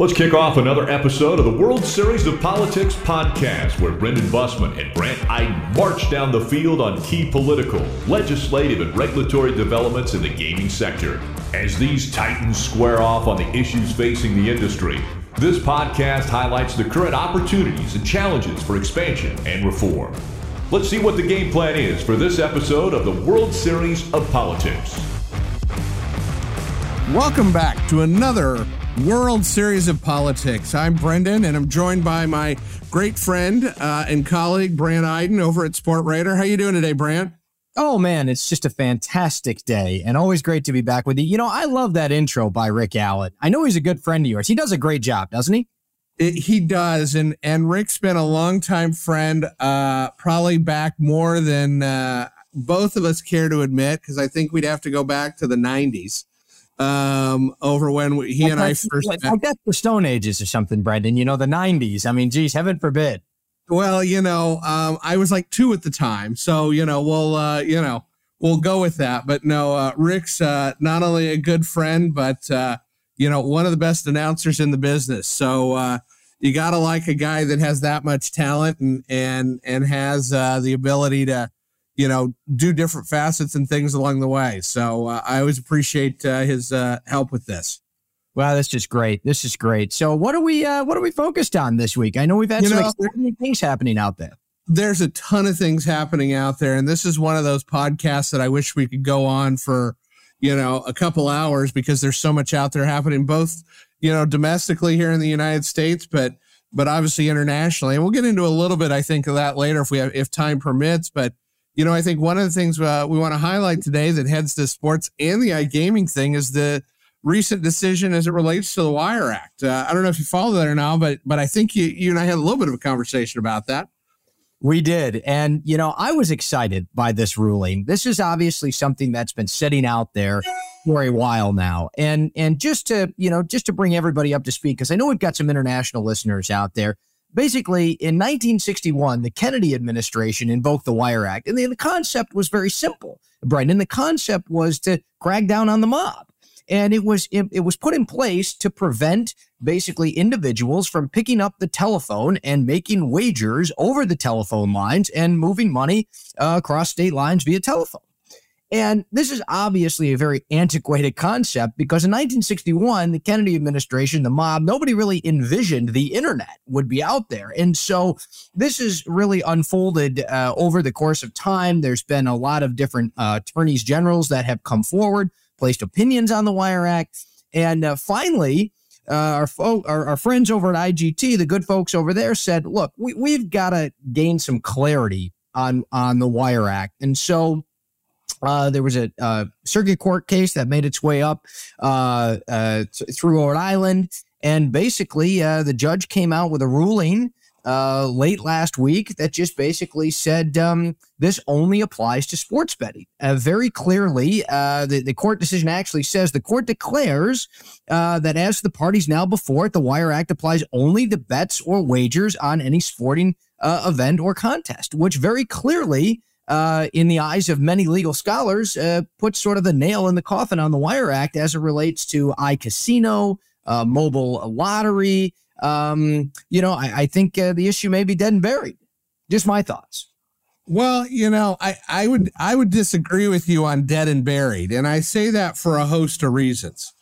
Let's kick off another episode of the World Series of Politics podcast, where Brendan Bussmann and Brandt Iden march down the field on key political, legislative, and regulatory developments in the gaming sector. As these titans square off on the issues facing the industry, this podcast highlights the current opportunities and challenges for expansion and reform. Let's see what the game plan is for this episode of the World Series of Politics. Welcome back to another World Series of Politics. I'm Brendan, and I'm joined by my great friend uh, and colleague Brandt Iden over at Sport Sportradar. How you doing today, Brandt? Oh man, it's just a fantastic day, and always great to be back with you. You know, I love that intro by Rick Allen. I know he's a good friend of yours. He does a great job, doesn't he? It, he does, and and Rick's been a longtime friend, uh, probably back more than uh, both of us care to admit, because I think we'd have to go back to the '90s um, over when we, he like and I first met. Like that's the Stone Ages or something, Brendan. You know, the 90s. I mean, geez, heaven forbid. Well, you know, um, I was like two at the time. So, you know, we'll, uh, you know, we'll go with that. But no, uh, Rick's uh, not only a good friend, but, uh, you know, one of the best announcers in the business. So, uh, you got to like a guy that has that much talent and, and, and has uh, the ability to, you know, do different facets and things along the way. So uh, I always appreciate uh, his uh, help with this. Wow, that's just great. This is great. So what are we uh, what are we focused on this week? I know we've had you some know, exciting things happening out there. There's a ton of things happening out there, and this is one of those podcasts that I wish we could go on for, you know, a couple hours because there's so much out there happening, both you know, domestically here in the United States, but but obviously internationally. And we'll get into a little bit, I think, of that later if we have if time permits. But you know, I think one of the things uh, we want to highlight today that heads to sports and the iGaming thing is the recent decision as it relates to the Wire Act. Uh, I don't know if you follow that or not, but but I think you you and I had a little bit of a conversation about that. We did. And, you know, I was excited by this ruling. This is obviously something that's been sitting out there for a while now. And and just to, you know, just to bring everybody up to speed, because I know we've got some international listeners out there basically in 1961 the kennedy administration invoked the wire act and the, the concept was very simple brendan the concept was to crack down on the mob. And it was it, it, was put in place to prevent basically individuals from picking up the telephone and making wagers over the telephone lines and moving money uh, across state lines via telephone and this is obviously a very antiquated concept because in 1961, the Kennedy administration, the mob, nobody really envisioned the internet would be out there. And so this has really unfolded uh, over the course of time. There's been a lot of different uh, attorneys generals that have come forward, placed opinions on the Wire Act. And uh, finally, uh, our, fo- our, our friends over at IGT, the good folks over there, said, "Look, we, we've got to gain some clarity on on the Wire Act." And so uh, there was a uh, circuit court case that made its way up uh, uh through Rhode Island. And basically, uh, the judge came out with a ruling late last week that just basically said um, this only applies to sports betting. very clearly, the, the court decision actually says the court declares that as the parties now before it, the Wire Act applies only to bets or wagers on any sporting event or contest, which very clearly uh, in the eyes of many legal scholars, uh, puts sort of the nail in the coffin on the Wire Act as it relates to iCasino, uh, mobile lottery. Um, you know, I, I think uh, the issue may be dead and buried. Just my thoughts. Well, you know, I, I would I would disagree with you on dead and buried, and I say that for a host of reasons.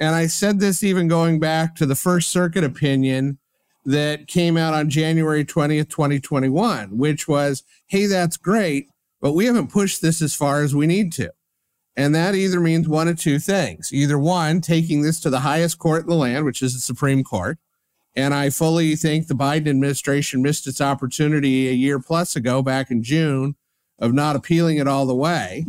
And I said this even going back to the First Circuit opinion that came out on January 20th, 2021, which was, hey, that's great, but we haven't pushed this as far as we need to. And that either means one of two things. Either one, taking this to the highest court in the land, which is the Supreme Court. And I fully think the Biden administration missed its opportunity a year plus ago, back in June, of not appealing it all the way.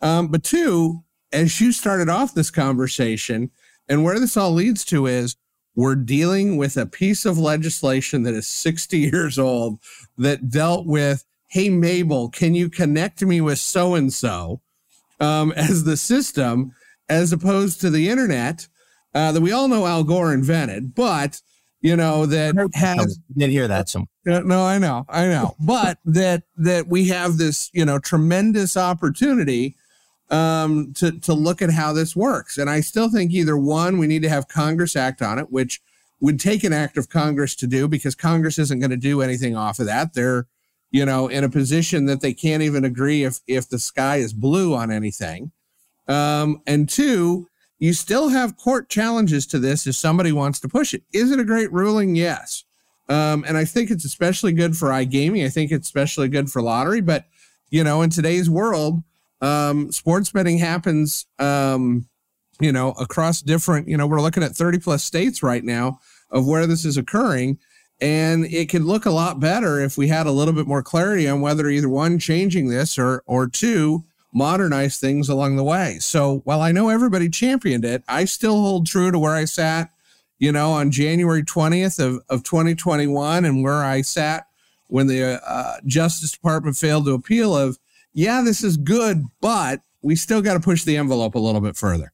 Um, but two, as you started off this conversation, and where this all leads to is we're dealing with a piece of legislation that is 60 years old that dealt with hey, Mabel, can you connect me with so and so as the system, as opposed to the internet uh, that we all know Al Gore invented, but you know that has didn't hear that some no i know i know but that that we have this you know tremendous opportunity um to to look at how this works and i still think either one we need to have congress act on it which would take an act of Congress to do because Congress isn't going to do anything off of that. They're, you know, in a position that they can't even agree if if the sky is blue on anything. Um, and two, you still have court challenges to this if somebody wants to push it. Is it a great ruling? Yes. Um, and I think it's especially good for iGaming. I think it's especially good for lottery. But, you know, in today's world, um, sports betting happens, um, you know, across different, you know, we're looking at 30 plus states right now of where this is occurring. And it could look a lot better if we had a little bit more clarity on whether either one changing this or, or two, modernize things along the way. So while I know everybody championed it, I still hold true to where I sat, you know, on January 20th of, of 2021 and where I sat when the uh, Justice Department failed to appeal of, yeah, this is good, but we still got to push the envelope a little bit further.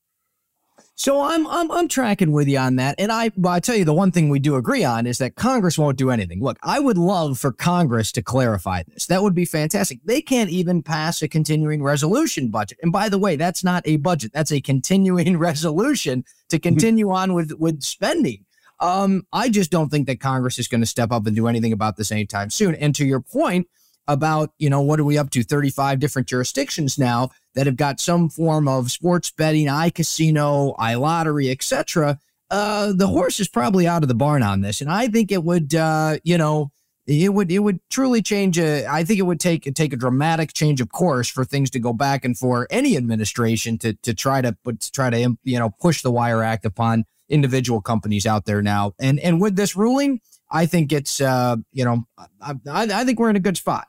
So I'm I'm I'm tracking with you on that, and I I tell you the one thing we do agree on is that Congress won't do anything. Look, I would love for Congress to clarify this. That would be fantastic. They can't even pass a continuing resolution budget. And by the way, that's not a budget. That's a continuing resolution to continue on with with spending. Um, I just don't think that Congress is going to step up and do anything about this anytime soon. And to your point, about, you know, what are we up to? 35 different jurisdictions now that have got some form of sports betting, iCasino, iLottery, etc. Uh, the horse is probably out of the barn on this. And I think it would, uh, you know, it would it would truly change a I think it would take take a dramatic change of course for things to go back and for any administration to to try to to try to you know push the wire act upon individual companies out there now and and with this ruling I think it's uh you know I, I think we're in a good spot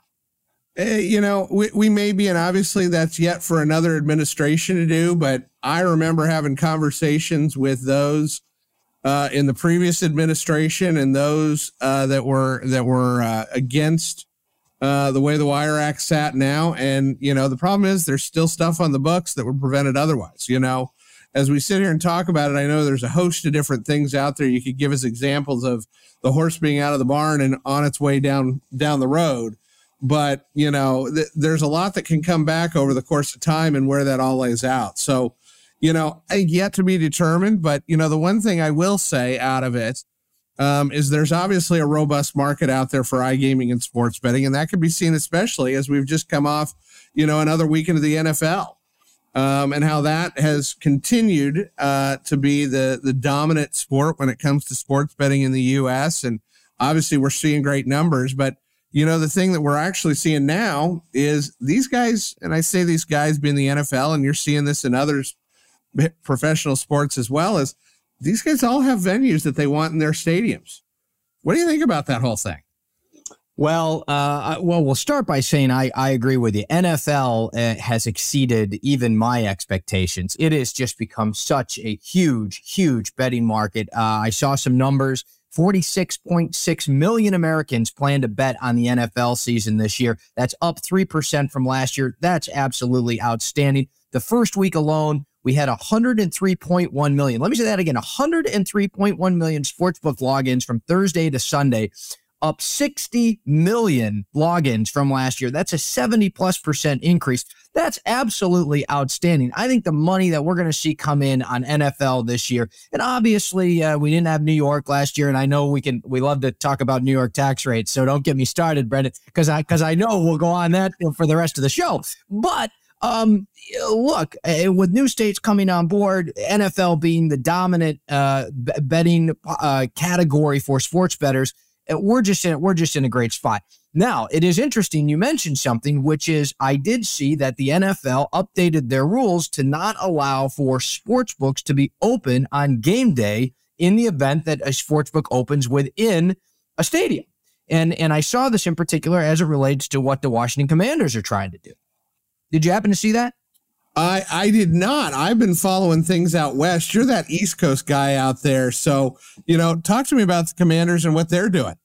you know, we, we may be, and obviously that's yet for another administration to do, but I remember having conversations with those uh, in the previous administration and those uh, that were that were uh, against uh, the way the Wire Act sat now. And you know, the problem is there's still stuff on the books that were prevented otherwise. You know, as we sit here and talk about it, I know there's a host of different things out there. You could give us examples of the horse being out of the barn and on its way down down the road but you know th- there's a lot that can come back over the course of time and where that all lays out so you know yet to be determined but you know the one thing i will say out of it um, is there's obviously a robust market out there for iGaming and sports betting, and that can be seen especially as we've just come off, you know, another weekend of the NFL, um, and how that has continued uh, to be the the dominant sport when it comes to sports betting in the U.S. And obviously, we're seeing great numbers, but you know, the thing that we're actually seeing now is these guys, and I say these guys being the NFL, and you're seeing this in other professional sports as well, is these guys all have venues that they want in their stadiums. What do you think about that whole thing? Well, uh, well, we'll start by saying I, I agree with you. NFL uh, has exceeded even my expectations. It has just become such a huge, huge betting market. Uh, I saw some numbers 46.6 million Americans plan to bet on the NFL season this year. That's up 3% from last year. That's absolutely outstanding. The first week alone, we had 103.1 million. Let me say that again 103.1 million sportsbook logins from Thursday to Sunday up 60 million logins from last year. That's a 70 plus percent increase. That's absolutely outstanding. I think the money that we're going to see come in on NFL this year, and obviously uh, we didn't have New York last year, and I know we can we love to talk about New York tax rates, so don't get me started, Brendan, because I because I know we'll go on that for the rest of the show. But um, look, uh, with new states coming on board, NFL being the dominant uh, betting uh, category for sports bettors Uh, we're just in we're just in a great spot. Now, it is interesting you mentioned something which is I did see that the NFL updated their rules to not allow for sports books to be open on game day in the event that a sports book opens within a stadium. And and I saw this in particular as it relates to what the Washington Commanders are trying to do. Did you happen to see that? I I did not. I've been following things out west. You're that East Coast guy out there, so you know, talk to me about the Commanders and what they're doing.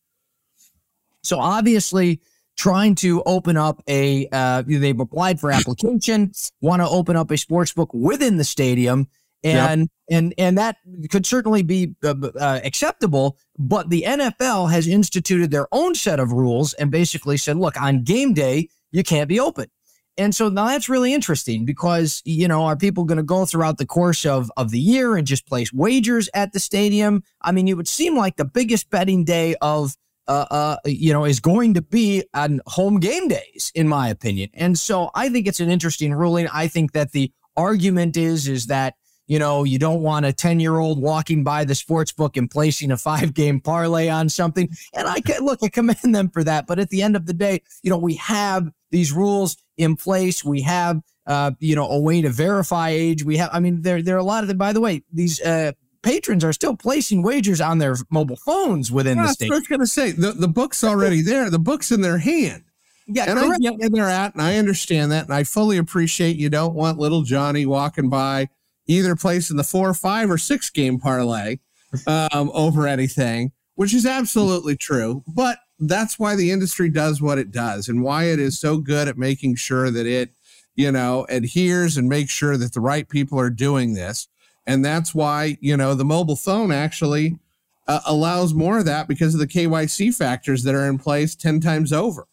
So obviously, trying to open up a uh, they've applied for application, want to open up a sports book within the stadium, and yep. and and that could certainly be uh, uh, acceptable. But the NFL has instituted their own set of rules and basically said, look, on game day you can't be open. And so now that's really interesting because you know are people going to go throughout the course of of the year and just place wagers at the stadium? I mean, it would seem like the biggest betting day of uh, uh, you know, is going to be on home game days, in my opinion. And so I think it's an interesting ruling. I think that the argument is is that you know you don't want a 10 year old walking by the sports book and placing a five game parlay on something and i can look i commend them for that but at the end of the day you know we have these rules in place we have uh, you know a way to verify age we have i mean there there are a lot of them by the way these uh, patrons are still placing wagers on their mobile phones within yeah, the state. I was going to say the, the book's already there. The book's in their hand. Yeah, and correct. I get where they're at, and I understand that, and I fully appreciate you don't want little Johnny walking by either place in the four, five, or six game parlay um, over anything, which is absolutely true. But that's why the industry does what it does, and why it is so good at making sure that it, you know, adheres and makes sure that the right people are doing this. And that's why, you know, the mobile phone actually uh, allows more of that because of the KYC factors that are in place 10 times over.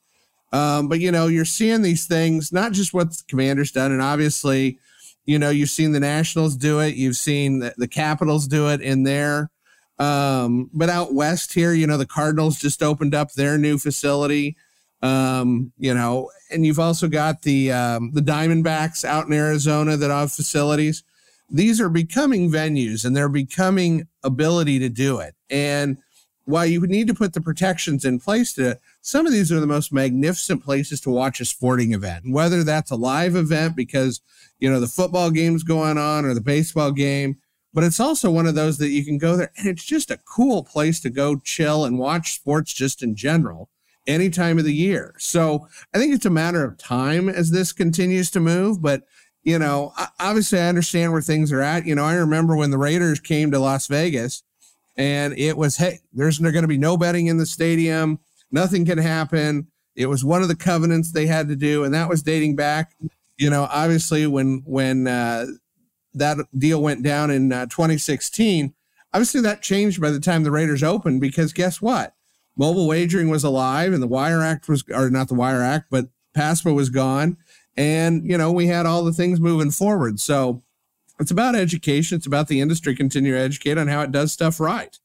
Um, but, you know, you're seeing these things, not just what the commander's done. And obviously, you know, you've seen the Nationals do it, you've seen the, the Capitals do it in there. Um, but out west here, you know, the Cardinals just opened up their new facility. Um, you know, and you've also got the um, the Diamondbacks out in Arizona that have facilities these are becoming venues and they're becoming ability to do it. And while you need to put the protections in place to some of these are the most magnificent places to watch a sporting event whether that's a live event because you know the football game's going on or the baseball game but it's also one of those that you can go there and it's just a cool place to go chill and watch sports just in general any time of the year so i think it's a matter of time as this continues to move but you know, obviously I understand where things are at. You know, I remember when the Raiders came to Las Vegas and it was, hey, there's going to be no betting in the stadium. Nothing can happen. It was one of the covenants they had to do. And that was dating back, you know, obviously when, when, uh, that deal went down in uh, 2016. Obviously, that changed by the time the Raiders opened because guess what? Mobile wagering was alive and the Wire Act was, or not the Wire Act, but PASPA was gone and, you know, we had all the things moving forward. So it's about education. It's about the industry continue to educate on how it does stuff right.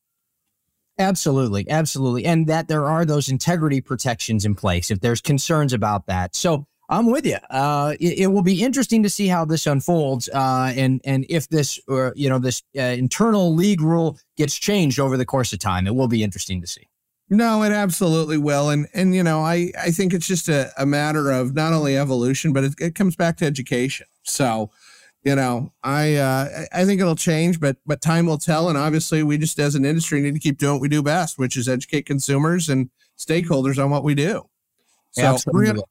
Absolutely. Absolutely. And that there are those integrity protections in place if there's concerns about that. So I'm with you. Uh, it, it, will be interesting to see how this unfolds, uh, and and if this, uh, you know, this uh, internal league rule gets changed over the course of time. It will be interesting to see. No, it absolutely will. And and you know, I I think it's just a, a matter of not only evolution, but it, it comes back to education. So, you know, I uh, I think it'll change, but but time will tell. And obviously, we just as an industry need to keep doing what we do best, which is educate consumers and stakeholders on what we do. So absolutely. Gonna,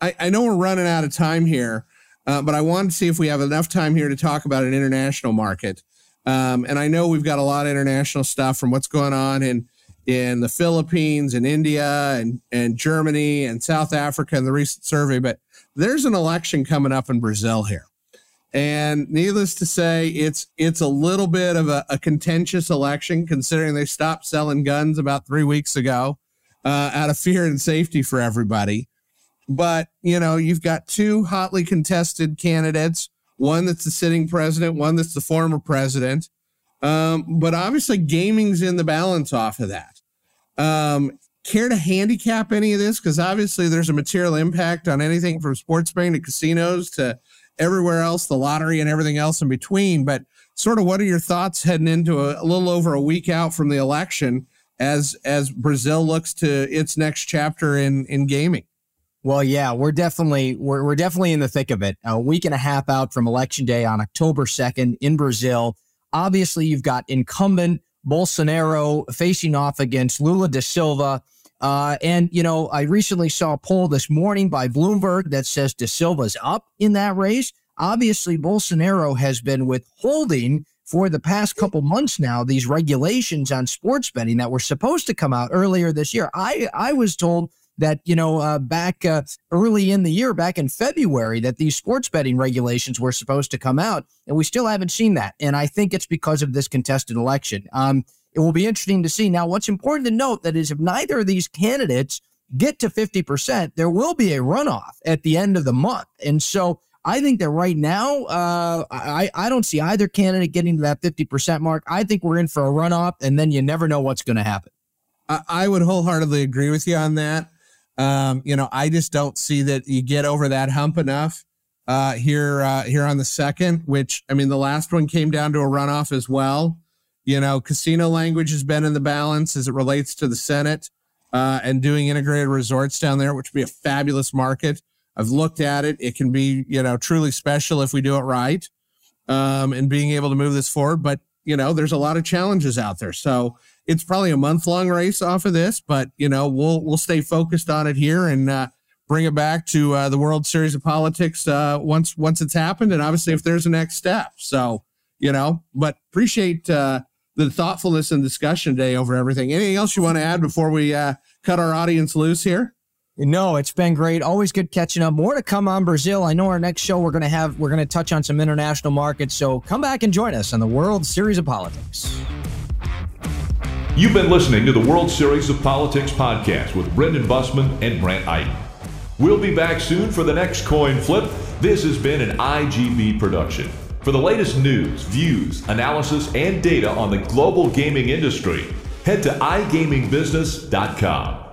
I, I know we're running out of time here, uh, but I wanted to see if we have enough time here to talk about an international market. Um, and I know we've got a lot of international stuff from what's going on in in the Philippines and India and, and Germany and South Africa in the recent survey, but there's an election coming up in Brazil here. And needless to say, it's it's a little bit of a, a contentious election considering they stopped selling guns about three weeks ago uh, out of fear and safety for everybody. But you know, you've got two hotly contested candidates, one that's the sitting president, one that's the former president. Um, but obviously, gaming's in the balance off of that. Um, care to handicap any of this? Because obviously there's a material impact on anything from sports betting to casinos to everywhere else, the lottery and everything else in between. But sort of what are your thoughts heading into a, a little over a week out from the election as as Brazil looks to its next chapter in in gaming? Well, yeah, we're definitely we're, we're definitely in the thick of it. A week and a half out from election day on October 2nd in Brazil. Obviously, you've got incumbent Bolsonaro facing off against Lula da Silva. Uh, and, you know, I recently saw a poll this morning by Bloomberg that says da Silva's up in that race. Obviously, Bolsonaro has been withholding for the past couple months now these regulations on sports betting that were supposed to come out earlier this year. I, I was told that you know uh, back uh, early in the year, back in February, that these sports betting regulations were supposed to come out, and we still haven't seen that. And I think it's because of this contested election. Um, it will be interesting to see. Now, what's important to note that is if neither of these candidates get to 50%, there will be a runoff at the end of the month. And so I think that right now, uh, I, I don't see either candidate getting to that 50% mark. I think we're in for a runoff, and then you never know what's going to happen. I, would wholeheartedly agree with you on that. Um, you know, I just don't see that you get over that hump enough uh, here uh, here on the second. Which I mean, the last one came down to a runoff as well. You know, casino language has been in the balance as it relates to the Senate uh, and doing integrated resorts down there, which would be a fabulous market. I've looked at it. It can be, you know, truly special if we do it right um, and being able to move this forward. But, you know, there's a lot of challenges out there. So it's probably a month long race off of this, but, you know, we'll, we'll stay focused on it here and uh, bring it back to uh, the World Series of Politics uh, once, once it's happened. And obviously if there's a next step. So, you know, but appreciate uh, the thoughtfulness and discussion today over everything. Anything else you want to add before we uh, cut our audience loose here? No, it's been great. Always good catching up. More to come on Brazil. I know our next show we're going to have we're going to touch on some international markets. So come back and join us on the World Series of Politics. You've been listening to the World Series of Politics podcast with Brendan Bussmann and Brandt Iden. We'll be back soon for the next coin flip. This has been an IGB production. For the latest news, views, analysis, and data on the global gaming industry, head to igamingbusiness.com.